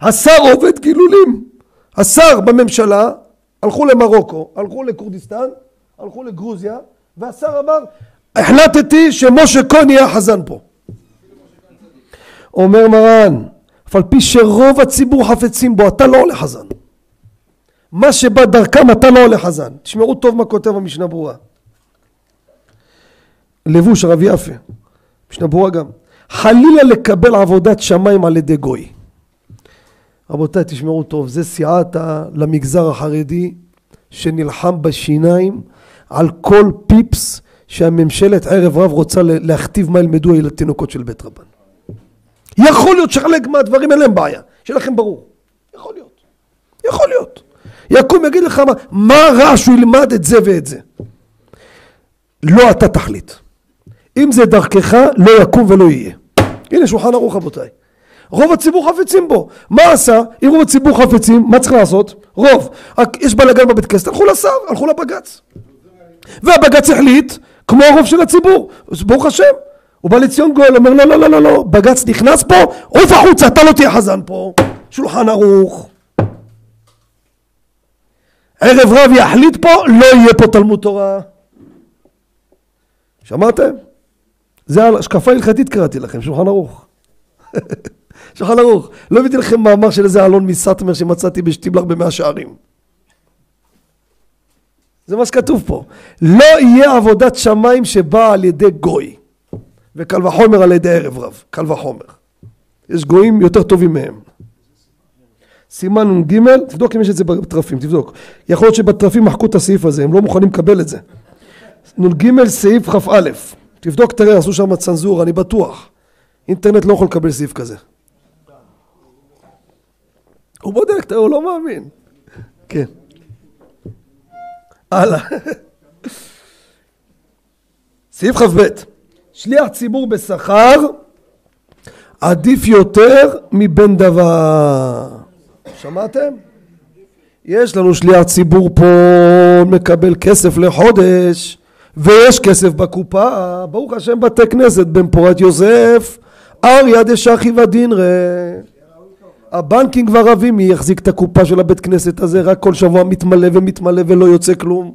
השר עובד גילולים. השר בממשלה, הלכו למרוקו, הלכו לכורדיסטן, הלכו לגרוזיה, והשר אמר, החלטתי שמשה כהן יהיה החזן פה. אומר מרן, אף על פי שרוב הציבור חפצים בו, אתה לא עולה חזן. מה שבא דרכם אתה לא עולה חזן. תשמעו טוב מה כותב המשנה ברורה. לבוש רב יפה, משנה ברורה גם. חלילה לקבל עבודת שמיים על ידי גוי. רבותיי תשמעו טוב, זה סיעתא למגזר החרדי שנלחם בשיניים על כל פיפס שהממשלת ערב רב רוצה להכתיב מה ילמדו התינוקות של בית רבן. יכול להיות שחלק מהדברים אין להם בעיה, שיהיה לכם ברור. יכול להיות. יכול להיות. יקום יגיד לך מה, מה רע שהוא ילמד את זה ואת זה. לא אתה תחליט. אם זה דרכך, לא יקום ולא יהיה. הנה שולחן ערוך רבותיי. רוב הציבור חפצים בו. מה עשה? אם רוב הציבור חפצים, מה צריך לעשות? רוב. יש בלאגן בבית כנסת, הלכו לשר, הלכו לבג"ץ. והבג"ץ החליט, כמו הרוב של הציבור. ברוך השם. ובא לציון גואל, אומר לא, לא, לא, לא, לא, בג"ץ נכנס פה, עוף החוצה, אתה לא תהיה חזן פה. שולחן ערוך. ערב רב יחליט פה, לא יהיה פה תלמוד תורה. שמעתם? זה על השקפה הלכתית קראתי לכם, שולחן ערוך. שולחן ערוך. לא הבאתי לכם מאמר של איזה אלון מסטמר שמצאתי בשטיבלר במאה שערים. זה מה שכתוב פה. לא יהיה עבודת שמיים שבאה על ידי גוי. וקל וחומר על ידי ערב רב. קל וחומר. יש גויים יותר טובים מהם. סימן נ"ג, תבדוק אם יש את זה בתרפים, תבדוק. יכול להיות שבתרפים מחקו את הסעיף הזה, הם לא מוכנים לקבל את זה. נ"ג סעיף כ"א, תבדוק תראה, עשו שם צנזורה, אני בטוח. אינטרנט לא יכול לקבל סעיף כזה. הוא בודק, הוא לא מאמין. כן. הלאה. סעיף כ"ב שליח ציבור בשכר עדיף יותר מבן דבר. שמעתם? יש לנו שליח ציבור פה מקבל כסף לחודש ויש כסף בקופה, ברוך השם בתי כנסת בן פורת יוסף, אריה דשחי ודינרא. הבנקים כבר רבים מי יחזיק את הקופה של הבית כנסת הזה, רק כל שבוע מתמלא ומתמלא ולא יוצא כלום.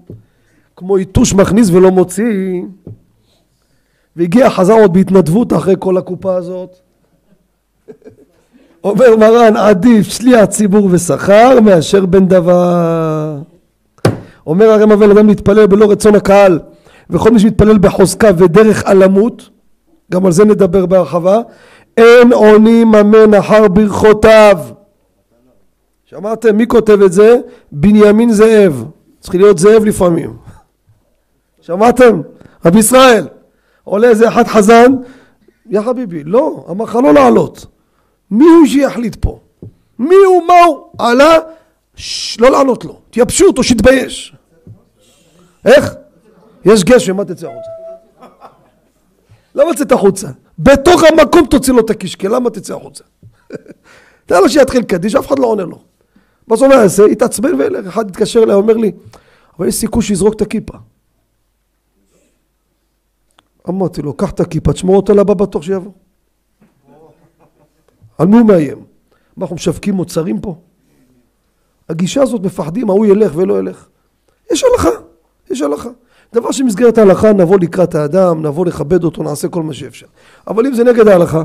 כמו יתוש מכניס ולא מוציא. והגיע חזר עוד בהתנדבות אחרי כל הקופה הזאת. אומר מרן עדיף שליח ציבור ושכר מאשר בן דבר. אומר הרמ"א בן אדם להתפלל בלא רצון הקהל וכל מי שמתפלל בחוזקה ודרך עלמות גם על זה נדבר בהרחבה אין עונים אמן אחר ברכותיו שמעתם מי כותב את זה? בנימין זאב צריך להיות זאב לפעמים שמעתם? רבי ישראל עולה איזה אחד חזן יא חביבי לא אמר לך לא לעלות מי הוא שיחליט פה? מי הוא? מה הוא? עלה? ששש, לא לענות לו. תייבשו אותו, שיתבייש. איך? יש גשם, מה תצא החוצה? למה תצאת החוצה? בתוך המקום תוציא לו את הקישקע, למה תצא החוצה? תן לו שיתחיל קדיש, אף אחד לא עונה לו. מה יעשה? התעצבן וילך, אחד התקשר אליי, אומר לי, אבל יש סיכוי שיזרוק את הכיפה. אמרתי לו, קח את הכיפה, תשמור אותה לבא בתור שיבוא. על מי הוא מאיים? מה, אנחנו משווקים מוצרים פה? הגישה הזאת מפחדים, ההוא ילך ולא ילך. יש הלכה, יש הלכה. דבר שמסגרת ההלכה נבוא לקראת האדם, נבוא לכבד אותו, נעשה כל מה שאפשר. אבל אם זה נגד ההלכה,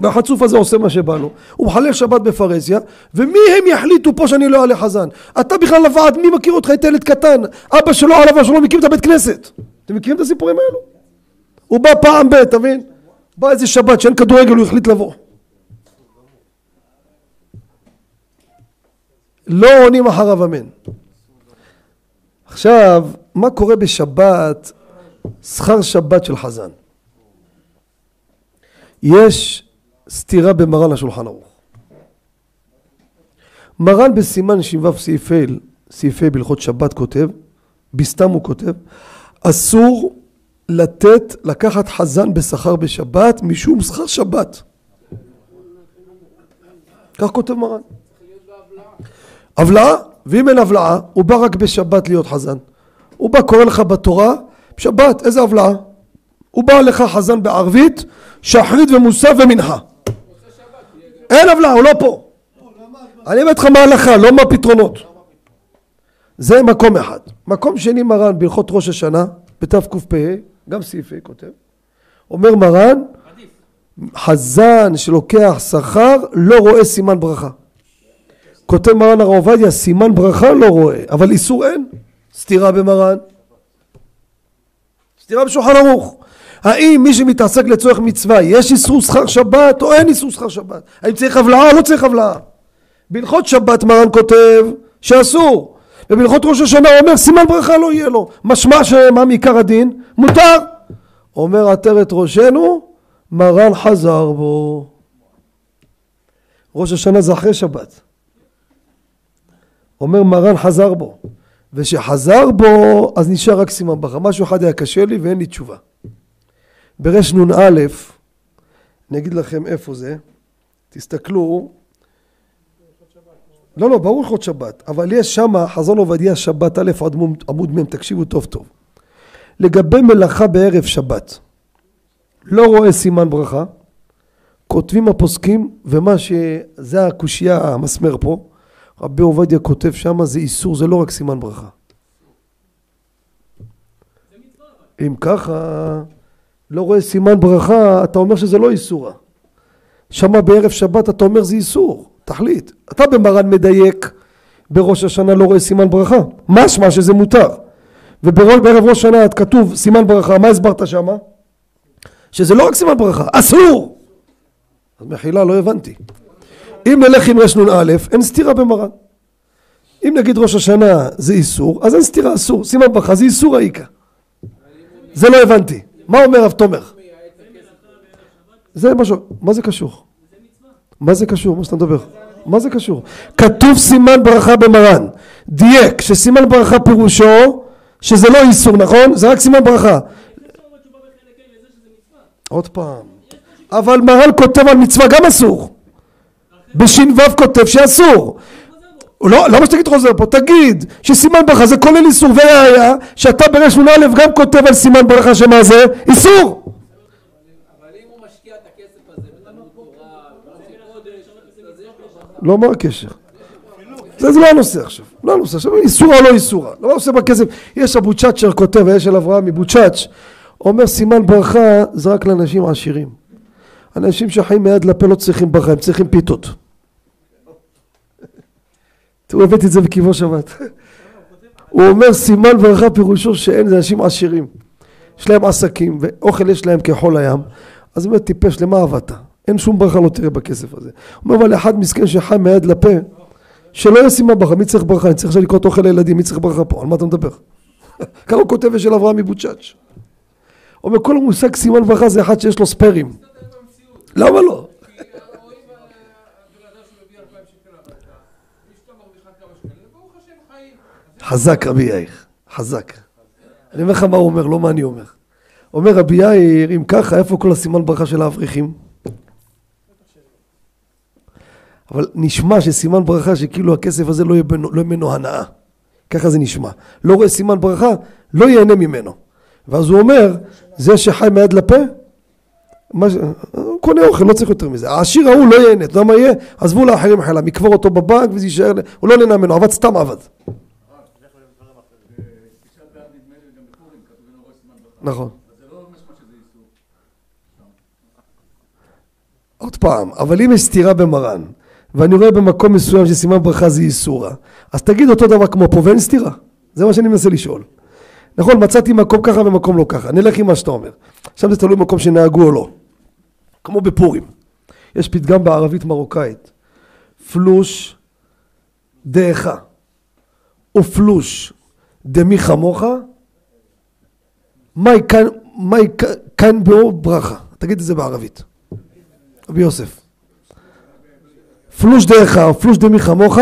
והחצוף הזה עושה מה שבא לו, הוא מחלל שבת בפרהסיה, ומי הם יחליטו פה שאני לא אעלה חזן? אתה בכלל לוועד, מי מכיר אותך? היית ילד קטן, אבא שלו עליו השלום מקים את הבית כנסת. אתם מכירים את הסיפורים האלו? הוא בא פעם ב, אתה מבין? בא איזה שבת שאין כדורגל, הוא החליט לבוא. לא עונים אחריו אמן. עכשיו, מה קורה בשבת, שכר שבת של חזן? יש סתירה במרן השולחן ערוך. מרן בסימן ש"ו סעיף ה' בהלכות שבת כותב, בסתם הוא כותב, אסור לתת, לקחת חזן בשכר בשבת משום שכר שבת. כך כותב מרן. הבלעה, ואם אין הבלעה, הוא בא רק בשבת להיות חזן. הוא בא קורא לך בתורה, בשבת, איזה הבלעה? הוא בא לך חזן בערבית, שחרית ומוסף ומנחה. אין הבלעה, הוא לא פה. אני אומר לך מה ההלכה, לא מה הפתרונות. זה מקום אחד. מקום שני מרן בהלכות ראש השנה, בתקפ"ה, גם סעיף ה' כותב, אומר מרן, חזן שלוקח שכר לא רואה סימן ברכה. כותב מרן הרב עובדיה, סימן ברכה לא רואה, אבל איסור אין. סתירה במרן. סתירה בשולחן ערוך. האם מי שמתעסק לצורך מצווה יש איסור שכר שבת או אין איסור שכר שבת? האם צריך הבלעה או לא צריך הבלעה? בהלכות שבת מרן כותב שאסור ובהלכות ראש השנה אומר סימן ברכה לא יהיה לו משמע שמה מעיקר הדין? מותר אומר עטרת ראשנו מרן חזר בו ראש השנה זה אחרי שבת אומר מרן חזר בו ושחזר בו אז נשאר רק סימן ברכה. משהו אחד היה קשה לי ואין לי תשובה. ברנ"א אני אגיד לכם איפה זה. תסתכלו. לא לא ברור הלכות שבת אבל יש שמה חזון עובדיה שבת א' עמוד מ' תקשיבו טוב טוב. לגבי מלאכה בערב שבת לא רואה סימן ברכה כותבים הפוסקים ומה שזה הקושייה המסמר פה רבי עובדיה כותב שמה זה איסור זה לא רק סימן ברכה. אם ככה לא רואה סימן ברכה אתה אומר שזה לא איסורה. שמה בערב שבת אתה אומר זה איסור תחליט. אתה במרן מדייק בראש השנה לא רואה סימן ברכה. משמע שזה מותר. ובערב ראש השנה כתוב סימן ברכה מה הסברת שמה? שזה לא רק סימן ברכה אסור! אז מחילה לא הבנתי אם נלך עם רנ"א אין סתירה במרן אם נגיד ראש השנה זה איסור אז אין סתירה אסור סימן ברכה זה איסור האיכה זה לא הבנתי מה אומר רב תומר? זה משהו, מה זה קשור? מה זה קשור? מה שאתה מדבר? מה זה קשור? כתוב סימן ברכה במרן דייק שסימן ברכה פירושו שזה לא איסור נכון? זה רק סימן ברכה עוד פעם אבל מרן כותב על מצווה גם אסור בש"ו כותב שאסור לא, למה שתגיד חוזר פה? תגיד שסימן ברכה זה כולל איסור וראיה שאתה ברנ"א גם כותב על סימן ברכה שמה זה? איסור! לא מה הקשר? זה, זה לא הנושא עכשיו, לא הנושא עכשיו, איסורה לא איסורה, לא מה עושה בכסף, יש אבוצ'אצ'ר כותב, יש של אברהם מבוצ'אץ', אומר סימן ברכה זה רק לאנשים עשירים, אנשים שחיים מיד לפה לא צריכים ברכה, הם צריכים פיתות. תראו הבאתי את זה בקיבו שבת, הוא אומר סימן ברכה פירושו שאין זה אנשים עשירים, יש להם עסקים ואוכל יש להם כחול הים, אז הוא אומר טיפש למה עבדת? אין שום ברכה לא תראה בכסף הזה. הוא אומר אבל אחד מסכן שחי מיד לפה שלא יהיה סימן ברכה, מי צריך ברכה? אני צריך עכשיו לקרות אוכל לילדים, מי צריך ברכה פה? על מה אתה מדבר? ככה הוא כותב של אברהם מבוצ'אץ'. הוא אומר כל המושג סימן ברכה זה אחד שיש לו ספיירים. למה לא? כי רואים הבן אדם שמביא אלפיים שקל הביתה, אשתו מרוויחה כמה שקלים, ברוך השם חיים. אז חזק רבי יאיר, חזק. אני אומר לך מה הוא אומר, לא מה אני אומר. אומר רבי יאיר, אם ככה, איפה כל הסימן ברכה של האברכים? אבל נשמע שסימן ברכה שכאילו הכסף הזה לא יהיה לא ממנו הנאה. ככה זה נשמע. לא רואה סימן ברכה, לא ייהנה ממנו. ואז הוא אומר, זה שחי מיד לפה, מה ש... הוא קונה אוכל, לא צריך יותר מזה. העשיר ההוא לא ייהנה, אתה יודע מה יהיה? עזבו לאחרים חלם, יקבור אותו בבנק וזה יישאר, הוא לא נהנה ממנו, עבד סתם עבד. נכון. לא. עוד פעם, אבל אם יש סתירה במרן, ואני רואה במקום מסוים שסימן ברכה זה איסורה, אז תגיד אותו דבר כמו פה ואין סתירה. זה מה שאני מנסה לשאול. נכון, מצאתי מקום ככה ומקום לא ככה, נלך עם מה שאתה אומר. עכשיו זה תלוי במקום שנהגו או לא. כמו בפורים. יש פתגם בערבית מרוקאית. פלוש דעך ופלוש דמי חמוך, מאי כאן, מאי כאן באור ברכה. תגיד את זה בערבית. רבי יוסף. פלוש דעך ופלוש דמי חמוך,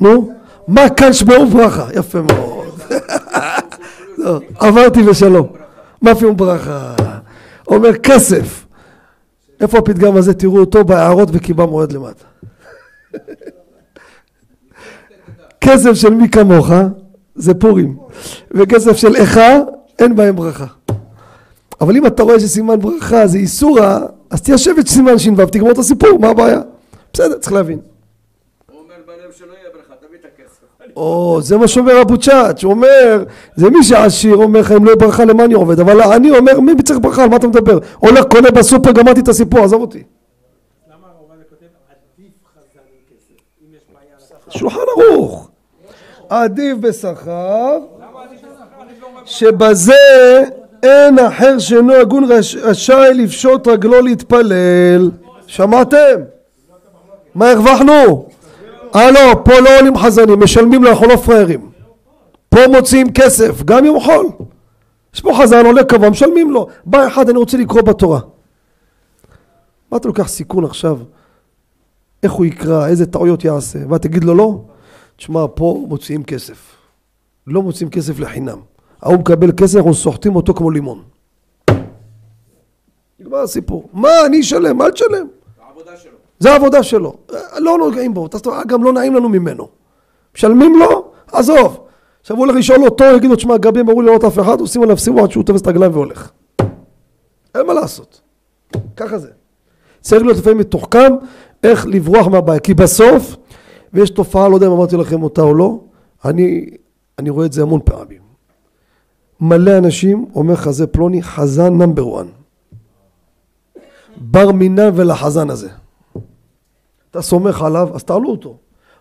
נו, מה כאן שבאור ברכה. יפה מאוד. לא, עברתי בשלום. מה פיום ברכה? אומר כסף. איפה הפתגם הזה? תראו אותו בהערות וקיבה מועד למטה. כסף של מי כמוך זה פורים, וכסף של איכה אין בהם ברכה. אבל אם אתה רואה שסימן ברכה זה איסורה, אז תיישב את סימן ש"ו, תגמור את הסיפור, מה הבעיה? בסדר, צריך להבין. הוא. או, זה מה שאומר אבו צ'אט, שהוא אומר, זה מי שעשיר אומר לך אם לא יהיה ברכה למה אני עובד, אבל אני אומר מי צריך ברכה, על מה אתה מדבר? הולך קונה בסופר, גמרתי את הסיפור, עזוב אותי. שולחן ערוך. עדיף בשכר, למה עדיף לשכר? עדיף לא אומר שבזה אין אחר שאינו הגון רש- רשאי לפשוט רגלו להתפלל. שמעתם? מה הרווחנו? הלו, פה לא עולים חזנים, משלמים לו, אנחנו לא פראיירים. פה מוציאים כסף, גם יום חול. יש פה חזן, עולה קבוע, משלמים לו. בא אחד, אני רוצה לקרוא בתורה. מה אתה לוקח סיכון עכשיו? איך הוא יקרא, איזה טעויות יעשה? מה, תגיד לו לא? תשמע, פה מוציאים כסף. לא מוציאים כסף לחינם. ההוא מקבל כסף, אנחנו סוחטים אותו כמו לימון. נגמר הסיפור. מה, אני אשלם? אל תשלם. העבודה שלו. זה העבודה שלו. לא נוגעים בו, גם לא נעים לנו ממנו. משלמים לו? עזוב. עכשיו הוא הולך לשאול אותו, יגיד לו, תשמע, גבי אמרו לי לראות אף אחד, עושים עליו סיבוב עד שהוא תופס את הרגליים והולך. אין מה לעשות. ככה זה. צריך להיות לפעמים מתוחכם איך לברוח מהבעיה. כי בסוף, ויש תופעה, לא יודע אם אמרתי לכם אותה או לא, אני, אני רואה את זה המון פעמים. מלא אנשים, אומר לך זה פלוני, חזן נאמבר 1. בר מינן ולחזן הזה. אתה סומך עליו, אז תעלו אותו.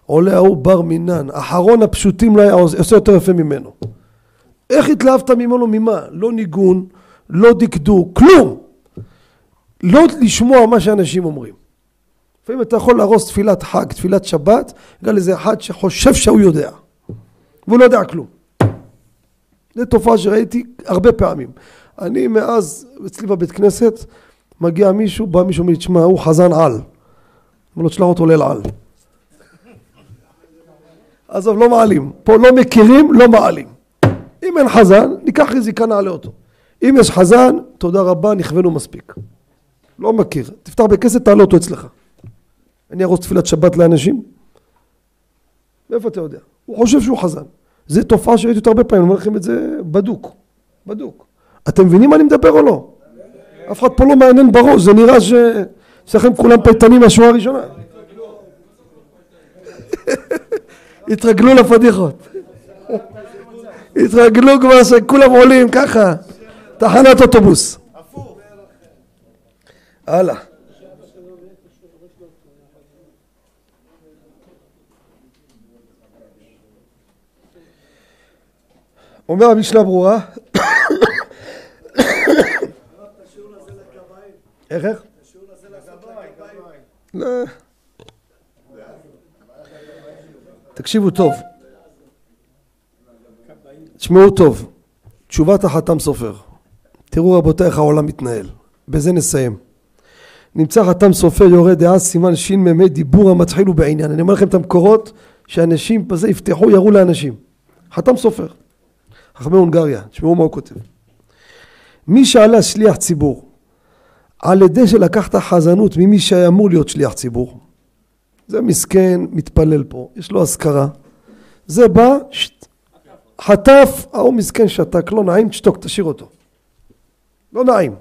עולה ההוא בר מינן, אחרון הפשוטים לא היה עושה יותר יפה ממנו. איך התלהבת ממנו ממה? לא ניגון, לא דקדוק, כלום. לא לשמוע מה שאנשים אומרים. לפעמים אתה יכול להרוס תפילת חג, תפילת שבת, בגלל איזה אחד שחושב שהוא יודע. והוא לא יודע כלום. זו תופעה שראיתי הרבה פעמים. אני מאז, אצלי בבית כנסת, מגיע מישהו, בא מישהו, אומר לי, תשמע, הוא חזן על. אומר לו, תשלח אותו לאל על. עזוב, לא מעלים. פה לא מכירים, לא מעלים. אם אין חזן, ניקח רזיקה, נעלה אותו. אם יש חזן, תודה רבה, נכוונו מספיק. לא מכיר. תפתח בכסף, תעלה אותו אצלך. אני ארוס תפילת שבת לאנשים? מאיפה אתה יודע? הוא חושב שהוא חזן. זו תופעה שראיתי אותה הרבה פעמים, אני אומר לכם את זה בדוק. בדוק. אתם מבינים מה אני מדבר או לא? אף אחד פה לא מעניין בראש, זה נראה ש... אצלכם כולם פייטנים מהשורה הראשונה. התרגלו לפדיחות. התרגלו כבר שכולם עולים ככה, תחנת אוטובוס. הלאה. אומר המשנה ברורה, איך איך? לא. תקשיבו טוב, תשמעו טוב, תשובת החתם סופר, תראו רבותיי איך העולם מתנהל, בזה נסיים. נמצא חתם סופר יורה דעה סימן שמ"ה דיבור המתחיל הוא בעניין, אני אומר לכם את המקורות שאנשים בזה יפתחו יראו לאנשים, חתם סופר, חכמי הונגריה, תשמעו מה הוא כותב. מי שעלה שליח ציבור על ידי שלקח את החזנות ממי אמור להיות שליח ציבור. זה מסכן מתפלל פה יש לו אזכרה. זה בא שט, חטף ההוא מסכן שתק לא נעים תשתוק תשאיר אותו. לא נעים.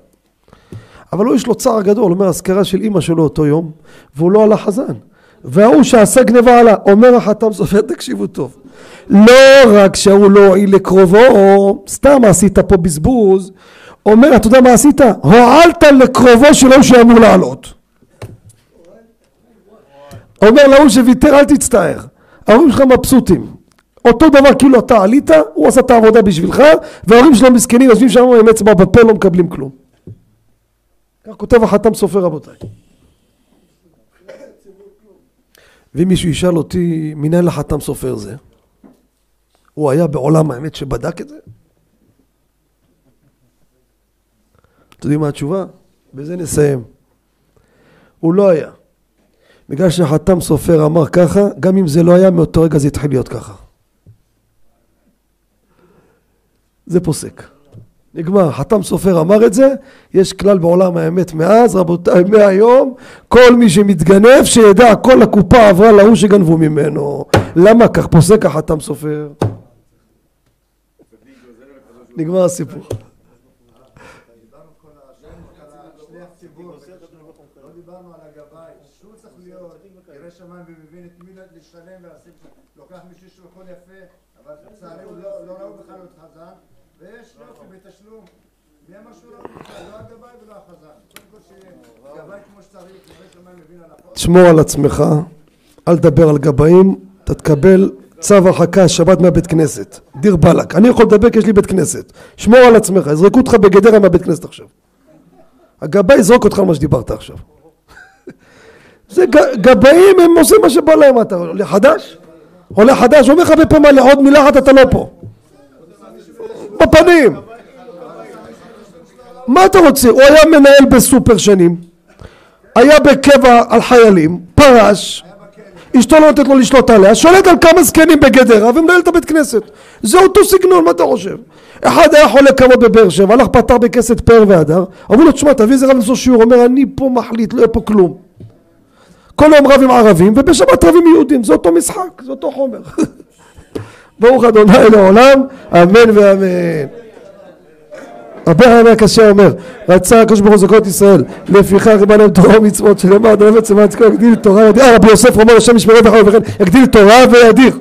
אבל הוא יש לו צער גדול אומר אזכרה של אימא שלו אותו יום והוא לא עלה חזן. וההוא שעשה גניבה עלה אומר החתם סופר תקשיבו טוב לא רק שההוא לא הועיל לקרובו סתם עשית פה בזבוז אומר אתה יודע מה עשית? הועלת לקרובו של ההוא שאמור לעלות. אומר להוא שוויתר אל תצטער ההורים שלך מבסוטים. אותו דבר כאילו אתה עלית הוא עשה את העבודה בשבילך וההורים שלו מסכנים יושבים שם עם אצבע בפה לא מקבלים כלום. כך כותב החתם סופר רבותיי. ואם מישהו ישאל אותי מנהל החתם סופר זה הוא היה בעולם האמת שבדק את זה? אתם יודעים מה התשובה? בזה נסיים. הוא לא היה. בגלל שהחתם סופר אמר ככה, גם אם זה לא היה, מאותו רגע זה התחיל להיות ככה. זה פוסק. נגמר, חתם סופר אמר את זה, יש כלל בעולם האמת מאז, רבותיי, מהיום, כל מי שמתגנב שידע כל הקופה עברה להוא שגנבו ממנו. למה כך פוסק החתם סופר? נגמר הסיפור. דיברנו כל השבוע על שליח ציבור, לא דיברנו על הגבאי, שהוא צריך על החוק. תשמור על עצמך, אל תדבר על גבאים, אתה תקבל צו הרחקה שבת מהבית כנסת. דיר באלק. אני יכול לדבר כי יש לי בית כנסת. שמור על עצמך, יזרקו אותך בגדרה מהבית כנסת עכשיו. הגבאי יזרוק אותך על מה שדיברת עכשיו. זה גבאים הם עושים מה שבא להם, אתה עולה חדש? עולה חדש, אומר לך בפה מלא, עוד מילה אחת אתה לא פה. בפנים. מה אתה רוצה? הוא היה מנהל בסופר שנים, היה בקבע על חיילים, פרש, אשתו לא נותנת לו לשלוט עליה, שולט על כמה זקנים בגדרה ומנהל את הבית כנסת. זה אותו סגנון, מה אתה חושב? אחד היה חולה כבוד בבאר שבע, הלך פתר בכסת פאר והדר, אמרו לו תשמע תביא איזה רב לעשות שיעור, אומר אני פה מחליט, לא יהיה פה כלום. כל היום רב עם ערבים ובשבת רב עם יהודים, זה אותו משחק, זה אותו חומר. ברוך אדוני לעולם, אמן ואמן. רבי הרב הקשה אומר, רצה הקדוש ברוך הוא זכות ישראל, לפיכך ריבן להם תורה ומצוות, שלמר אדוני וצמא את כל יגדיל תורה וידיר, אה, רבי יוסף אומר השם ישמרו וכן יגדיל תורה וידיר.